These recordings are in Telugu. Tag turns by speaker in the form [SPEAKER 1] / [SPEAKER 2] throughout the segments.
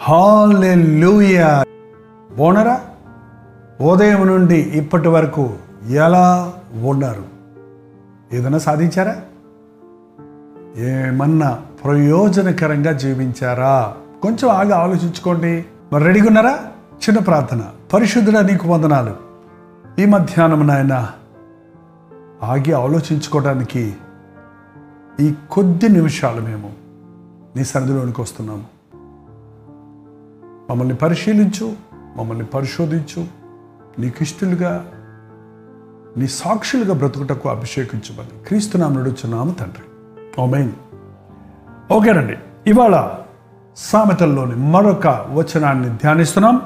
[SPEAKER 1] హాలెలుయా. బోనరా? ఉదయం నుండి ఇప్పటి వరకు ఎలా ఉన్నారు? ఏదైనా సాధించారా? ఏమన్నా ప్రయోజనకరంగా జీవించారా? కొంచెం ఆగి ఆలోచించుకోండి. మరి రెడీగా ఉన్నారా? చిన్న ప్రార్థన. పరిశుద్ధుడా నీకు వందనాలు. ఈ మధ్యాహ్నం నాయన ఆగి ఆలోచించుకోవడానికి ఈ కొద్ది నిమిషాలు మేము నీ సన్నిధిలోనికి వస్తున్నాము. మమ్మల్ని పరిశీలించు మమ్మల్ని పరిశోధించు. నీకు ఇష్టలుగా నీ సాక్షులుగా బ్రతుకుటకు అభిషేకించమని క్రీస్తునామ నడుచున్నాము తండ్రి. ఓమెయిన్ ఓకేనండి ఇవాళ సామెతల్లోని మరొక వచనాన్ని ధ్యానిస్తున్నాం.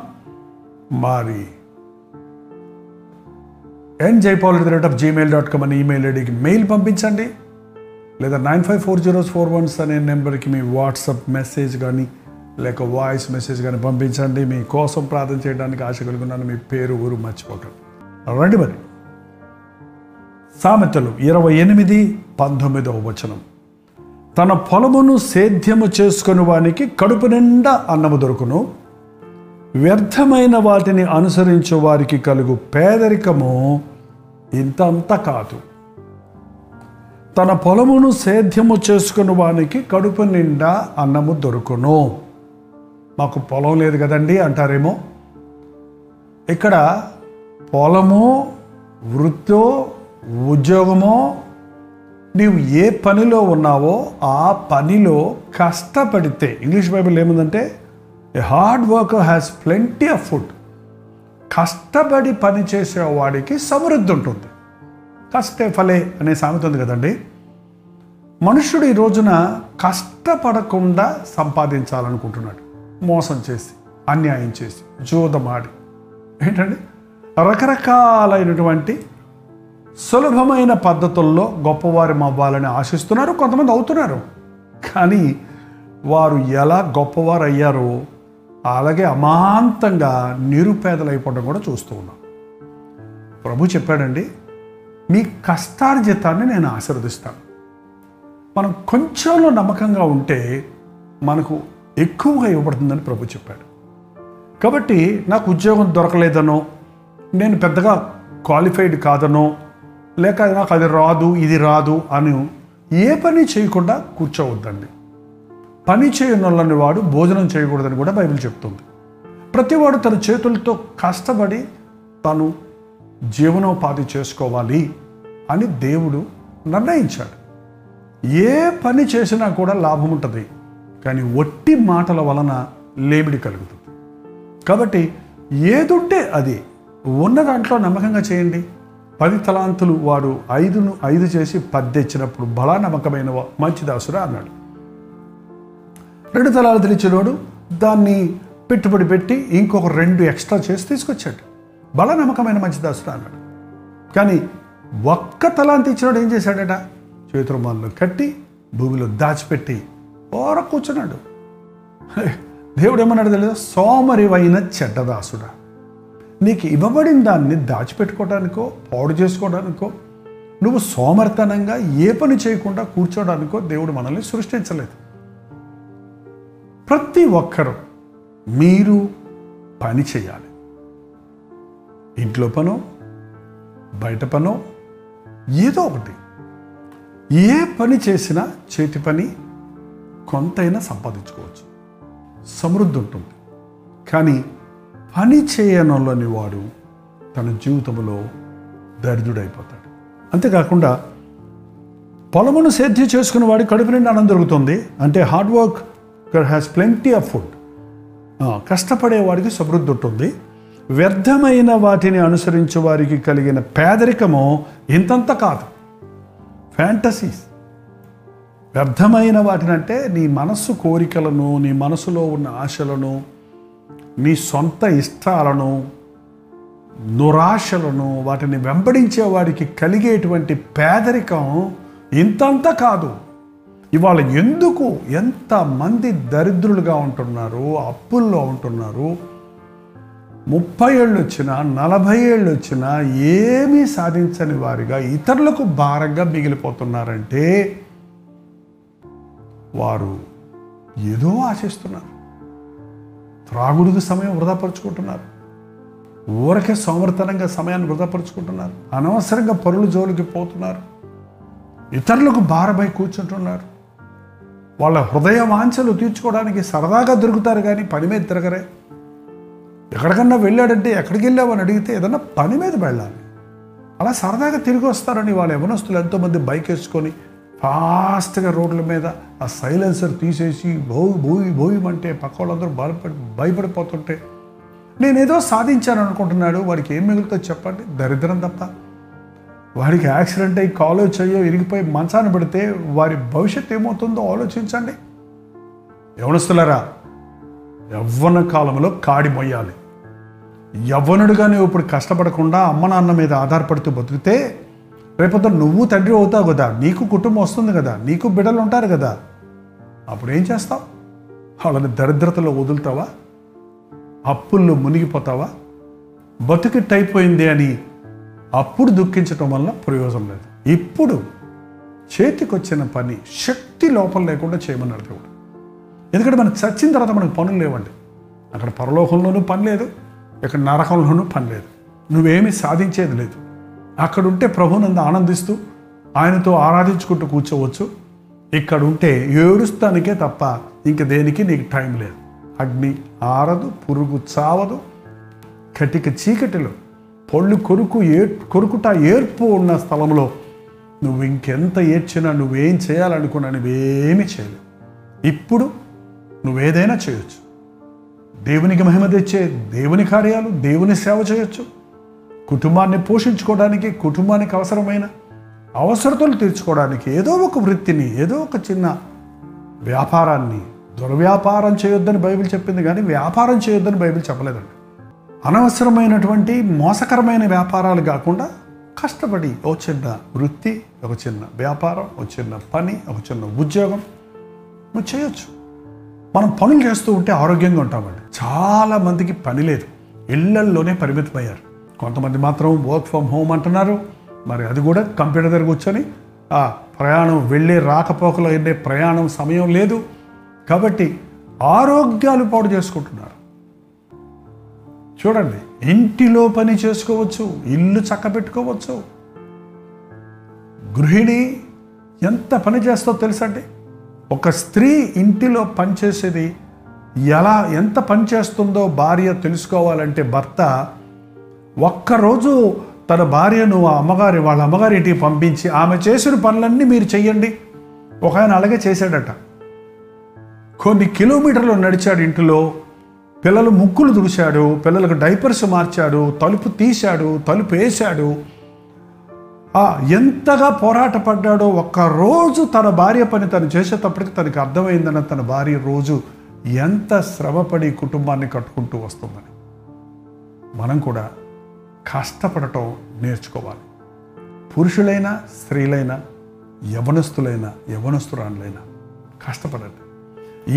[SPEAKER 1] మరి N Jaipal at the rate of Gmail dot com అనే ఈమెయిల్ ఐడికి మెయిల్ పంపించండి. లేదా nine five four zero four ones అనే నెంబర్కి మీ వాట్సాప్ మెసేజ్ కానీ లేక వాయిస్ మెసేజ్ కానీ పంపించండి. మీ కోసం ప్రార్థన చేయడానికి ఆశ కలుగున్నాను. మీ పేరు ఊరు మర్చిపోకండి. రండి మరి. సామెతలు ఇరవై ఎనిమిది పంతొమ్మిదవ వచనం. తన పొలమును సేద్యము చేసుకుని వానికి కడుపు నిండా అన్నము దొరుకును. వ్యర్థమైన వాటిని అనుసరించే వారికి కలుగు పేదరికము ఇంతంత కాదు. తన పొలమును సేద్యము చేసుకుని వానికి కడుపు నిండా అన్నము దొరుకును. మాకు పొలం లేదు కదండి అంటారేమో. ఇక్కడ పొలము వృత్తో ఉద్యోగమో నీవు ఏ పనిలో ఉన్నావో ఆ పనిలో కష్టపడితే ఇంగ్లీష్ బైబిల్ ఏముందంటే a hard worker has plenty of food కష్టపడి పని చేసేవాడికి సమృద్ధి ఉంటుంది. కష్టే ఫలే అనే సామెత ఉంది కదండి. మనుషుడు ఈ రోజున కష్టపడకుండా సంపాదించాలనుకుంటున్నాడు. మోసం చేసి అన్యాయం చేసి జోదమాడి. ఏంటండి? రకరకాలైనటువంటి సులభమైన పద్ధతుల్లో గొప్పవారు అవ్వాలని ఆశిస్తున్నారు కొంతమంది అవుతున్నారు. కానీ వారు ఎలా గొప్పవారు అయ్యారో అలాగే అమాంతంగా నిరుపేదలైపోవడం కూడా చూస్తూ ఉన్నాం. ప్రభు చెప్పాడండి మీ కష్టార్జితాన్ని నేను ఆశీర్వదిస్తాను. మనం కొంచెంలో నమ్మకంగా ఉంటే మనకు ఎక్కువగా ఇవ్వబడుతుందని ప్రభు చెప్పాడు. కాబట్టి నాకు ఉద్యోగం దొరకలేదనో నేను పెద్దగా క్వాలిఫైడ్ కాదనో లేక నాకు అది రాదు ఇది రాదు అని ఏ పని చేయకుండా కూర్చోవద్దండి. పని చేయనొల్లని వాడు భోజనం చేయకూడదని కూడా బైబిల్ చెప్తుంది. ప్రతివాడు తన చేతులతో కష్టపడి తను జీవనోపాధి చేసుకోవాలి అని దేవుడు నిర్ణయించాడు. ఏ పని చేసినా కూడా లాభం ఉంటుంది. కానీ ఒట్టి మాటల వలన లేమిడి కలుగుతుంది. కాబట్టి ఏదుంటే అది ఉన్న దాంట్లో నమ్మకంగా చేయండి. పది తలాంతులు వాడు ఐదును ఐదు చేసి పద్దెచ్చినప్పుడు బలా నమ్మకమైన మంచి దాసురా అన్నాడు. రెండు తలాలు తెలిచినోడు దాన్ని పెట్టుబడి పెట్టి ఇంకొక రెండు ఎక్స్ట్రా చేసి తీసుకొచ్చాడు. బల నమ్మకమైన మంచి దాసురా అన్నాడు. కానీ ఒక్క తలాంతి ఇచ్చినోడు ఏం చేశాడట? చేతురుమాల్లో కట్టి భూమిలో దాచిపెట్టి ఓర కూర్చున్నాడు. హే, దేవుడు ఏమన్నాడు తెలియదు సోమరివైన చెడ్డదాసుడా. నీకు ఇవ్వబడిన దాన్ని దాచిపెట్టుకోవడానికో పాడు చేసుకోవడానికో నువ్వు సోమర్తనంగా ఏ పని చేయకుండా కూర్చోడానికో దేవుడు మనల్ని సృష్టించలేదు. ప్రతి ఒక్కరూ మీరు పని చేయాలి. ఇంట్లో పనో బయట పనో ఏదో ఒకటి. ఏ పని చేసినా చేతి పని కొంతైనా సంపాదించుకోవచ్చు. సమృద్ధి ఉంటుంది. కానీ పని చేయనంలోని వాడు తన జీవితంలో దరిద్రుడైపోతాడు. అంతేకాకుండా పొలమును సేద్యం చేసుకున్న వాడి కడుపు నిండా ఆనందం దొరుకుతుంది. అంటే hard work has plenty of food కష్టపడే వాడికి సమృద్ధి ఉంటుంది. వ్యర్థమైన వాటిని అనుసరించే వారికి కలిగిన పేదరికము ఇంతంత కాదు. ఫ్యాంటసీస్ వ్యర్థమైన వాటిని అంటే నీ మనస్సు కోరికలను నీ మనసులో ఉన్న ఆశలను నీ సొంత ఇష్టాలను దురాశలను వాటిని వెంబడించే వాడికి కలిగేటువంటి పేదరికం ఇంతంత కాదు. ఇవాళ ఎందుకు ఎంతమంది దరిద్రులుగా ఉంటున్నారు అప్పుల్లో ఉంటున్నారు? ముప్పై ఏళ్ళు వచ్చినా నలభై ఏళ్ళు వచ్చినా ఏమీ సాధించని వారిగా ఇతరులకు భారంగా మిగిలిపోతున్నారంటే వారు ఏదో ఆశిస్తున్నారు. త్రాగుడుకు సమయం వృధాపరుచుకుంటున్నారు ఊరకే సోమర్తనంగా సమయాన్ని వృధాపరుచుకుంటున్నారు అనవసరంగా పరుల జోలికి పోతున్నారు. ఇతరులకు భారమై కూర్చుంటున్నారు. వాళ్ళ హృదయ వాంఛలు తీర్చుకోవడానికి సరదాగా దొరుకుతారు కానీ పని మీద తిరగరే. ఎక్కడికన్నా వెళ్ళాడంటే ఎక్కడికి వెళ్ళావని అడిగితే ఏదన్నా పని మీద వెళ్ళాలి. అలా సరదాగా తిరిగి వస్తారని వాళ్ళ యవనస్తులు ఎంతోమంది బైక్ వేసుకొని ఫాస్ట్గా రోడ్ల మీద ఆ సైలెన్సర్ తీసేసి బోయి బోయి బోయమంటే పక్క వాళ్ళందరూ భయపడి భయపడిపోతుంటే నేనేదో సాధించాను అనుకుంటున్నాడు వాడికి ఏం మిగులుతో చెప్పండి. దరిద్రం తప్ప. వాడికి యాక్సిడెంట్ అయ్యి కాలో చెయ్యో ఇరిగిపోయి మంచాన పెడితే వారి భవిష్యత్తు ఏమవుతుందో ఆలోచించండి. యవనస్తులరా యవ్వన కాలంలో కాడి మొయ్యాలి. యవ్వనుడుగా నువ్వు ఇప్పుడు కష్టపడకుండా అమ్మ నాన్న మీద ఆధారపడుతూ బతికితే రేపొద్దు నువ్వు తండ్రి అవుతావు కదా నీకు కుటుంబం వస్తుంది కదా నీకు బిడ్డలు ఉంటారు కదా. అప్పుడు ఏం చేస్తావు? వాళ్ళని దరిద్రతలో వదులుతావా? అప్పుల్లో మునిగిపోతావా? బతుకిట్టయిపోయింది అని అప్పుడు దుఃఖించటం వల్ల ప్రయోజనం లేదు. ఇప్పుడు చేతికొచ్చిన పని శక్తి లోపం లేకుండా చేయమన్నాడు దేవుడు ఎందుకంటే మనకు చచ్చిన తర్వాత మనకు పనులు లేవండి. అక్కడ పరలోకంలోనూ పని లేదు ఇక్కడ నరకంలోనూ పని లేదు. నువ్వేమీ సాధించేది లేదు. అక్కడ ఉంటే ప్రభునంద ఆనందిస్తూ ఆయనతో ఆరాధించుకుంటూ కూర్చోవచ్చు. ఇక్కడ ఉంటే ఏడుస్తానికే తప్ప ఇంక దేనికి నీకు టైం లేదు. అగ్ని ఆరదు పురుగు చావదు. కటిక చీకటిలో పళ్ళు కొరుకు ఏ కొరుకుట ఏర్పు ఉన్న స్థలంలో నువ్వు ఇంకెంత ఏడ్చినా నువ్వేం చేయాలనుకున్నా నువ్వేమీ చేయలేవు. ఇప్పుడు నువ్వేదైనా చేయొచ్చు. దేవునికి మహిమ తెచ్చే దేవుని కార్యాలు దేవుని సేవ చేయొచ్చు. కుటుంబాన్ని పోషించుకోవడానికి కుటుంబానికి అవసరమైన అవసరతలు తీర్చుకోవడానికి ఏదో ఒక వృత్తిని ఏదో ఒక చిన్న వ్యాపారాన్ని దుర్వ్యాపారం చేయొద్దని బైబిల్ చెప్పింది కానీ వ్యాపారం చేయొద్దని బైబిల్ చెప్పలేదండి. అనవసరమైనటువంటి మోసకరమైన వ్యాపారాలు కాకుండా కష్టపడి ఒక చిన్న వృత్తి ఒక చిన్న వ్యాపారం ఒక చిన్న పని ఒక చిన్న ఉద్యోగం నువ్వు చేయొచ్చు. మనం పనులు చేస్తూ ఉంటే ఆరోగ్యంగా ఉంటామండి. చాలా మందికి పని లేదు. ఇళ్ళల్లోనే పరిమితమయ్యారు. కొంతమంది మాత్రం వర్క్ ఫ్రమ్ హోమ్ అంటున్నారు. మరి అది కూడా కంప్యూటర్ దగ్గర కూర్చొని ఆ ప్రయాణం వెళ్ళే రాకపోకలో వెళ్ళే ప్రయాణం సమయం లేదు. కాబట్టి ఆరోగ్యాలు పాడు చేసుకుంటున్నారు. చూడండి ఇంటిలో పని చేసుకోవచ్చు ఇల్లు చక్క పెట్టుకోవచ్చు గృహిణి ఎంత పని చేస్తో తెలుసండి ఒక స్త్రీ ఇంటిలో పనిచేసేది ఎలా ఎంత పని చేస్తుందో భార్య తెలుసుకోవాలంటే భర్త ఒక్కరోజు తన భార్యను ఆ అమ్మగారి వాళ్ళ అమ్మగారి ఇంటికి పంపించి ఆమె చేసిన పనులన్నీ మీరు చెయ్యండి. ఒక ఆయన అలాగే చేశాడట. కొన్ని కిలోమీటర్లు నడిచాడు ఇంటిలో. పిల్లలు ముక్కులు తుడిచాడు పిల్లలకు డైపర్స్ మార్చాడు తలుపు తీశాడు తలుపు వేశాడు. ఆ ఎంతగా పోరాట పడ్డాడో ఒక్కరోజు తన భార్య పని తను చేసేటప్పటికి తనకి అర్థమైందన్న తన భార్య రోజు ఎంత శ్రమపడి కుటుంబాన్ని కట్టుకుంటూ వస్తుందని. మనం కూడా కష్టపడటం నేర్చుకోవాలి. పురుషులైనా స్త్రీలైనా యవనస్తులైనా యవనస్తురాన్లైనా కష్టపడండి.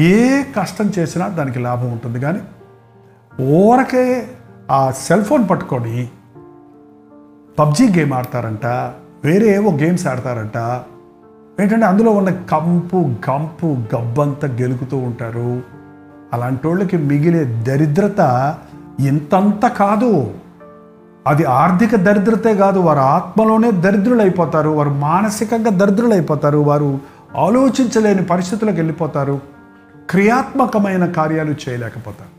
[SPEAKER 1] ఏ కష్టం చేసినా దానికి లాభం ఉంటుంది కానీ ఊరకే ఆ సెల్ ఫోన్ పట్టుకొని పబ్జీ గేమ్ ఆడతారంట వేరే ఏవో గేమ్స్ ఆడతారంట. ఏంటంటే అందులో ఉన్న కంపు గంపు గబ్బంతా గెలుకుతూ ఉంటారు. అలాంటి వాళ్ళకి మిగిలే దరిద్రత ఇంతంత కాదు. అది ఆర్థిక దరిద్రతే కాదు వారు ఆత్మలోనే దరిద్రులు అయిపోతారు వారు మానసికంగా దరిద్రులు అయిపోతారు వారు ఆలోచించలేని పరిస్థితులకు వెళ్ళిపోతారు క్రియాత్మకమైన కార్యాలు చేయలేకపోతారు.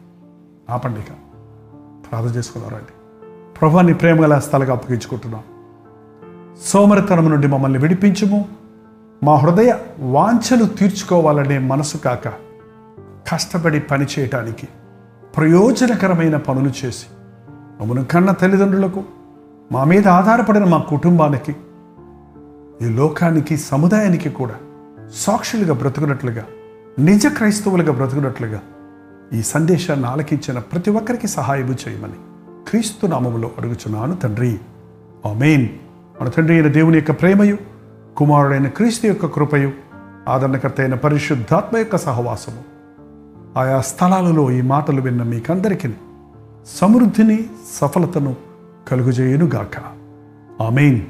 [SPEAKER 1] ఆ పండుగ ప్రార్థన చేసుకున్నారండి ప్రభాన్ని ప్రేమగల స్థలంగా అప్పగించుకుంటున్నాం. సోమరితనం నుండి మమ్మల్ని విడిపించుము. మా హృదయ వాంఛలు తీర్చుకోవాలనే మనసు కాక కష్టపడి పని చేయటానికి ప్రయోజనకరమైన పనులు చేసి మమ్మను కన్న తల్లిదండ్రులకు మా మీద ఆధారపడిన మా కుటుంబానికి ఈ లోకానికి సముదాయానికి కూడా సాక్షులుగా బ్రతుకున్నట్లుగా నిజ క్రైస్తవులుగా బ్రతుకున్నట్లుగా ఈ సందేశాన్ని ఆలకించిన ప్రతి ఒక్కరికి సహాయము చేయమని క్రీస్తు నామములో అడుగుచున్నాను తండ్రి. ఆమెన్. మన తండ్రి అయిన దేవుని యొక్క ప్రేమయు కుమారుడైన క్రీస్తు యొక్క కృపయు ఆదరణకర్త అయిన పరిశుద్ధాత్మ యొక్క సహవాసము. ఆయా స్థలాలలో ఈ మాటలు విన్న మీకందరికీ సమృద్ధిని సఫలతను కలుగుజేయునుగాక. ఆమెన్.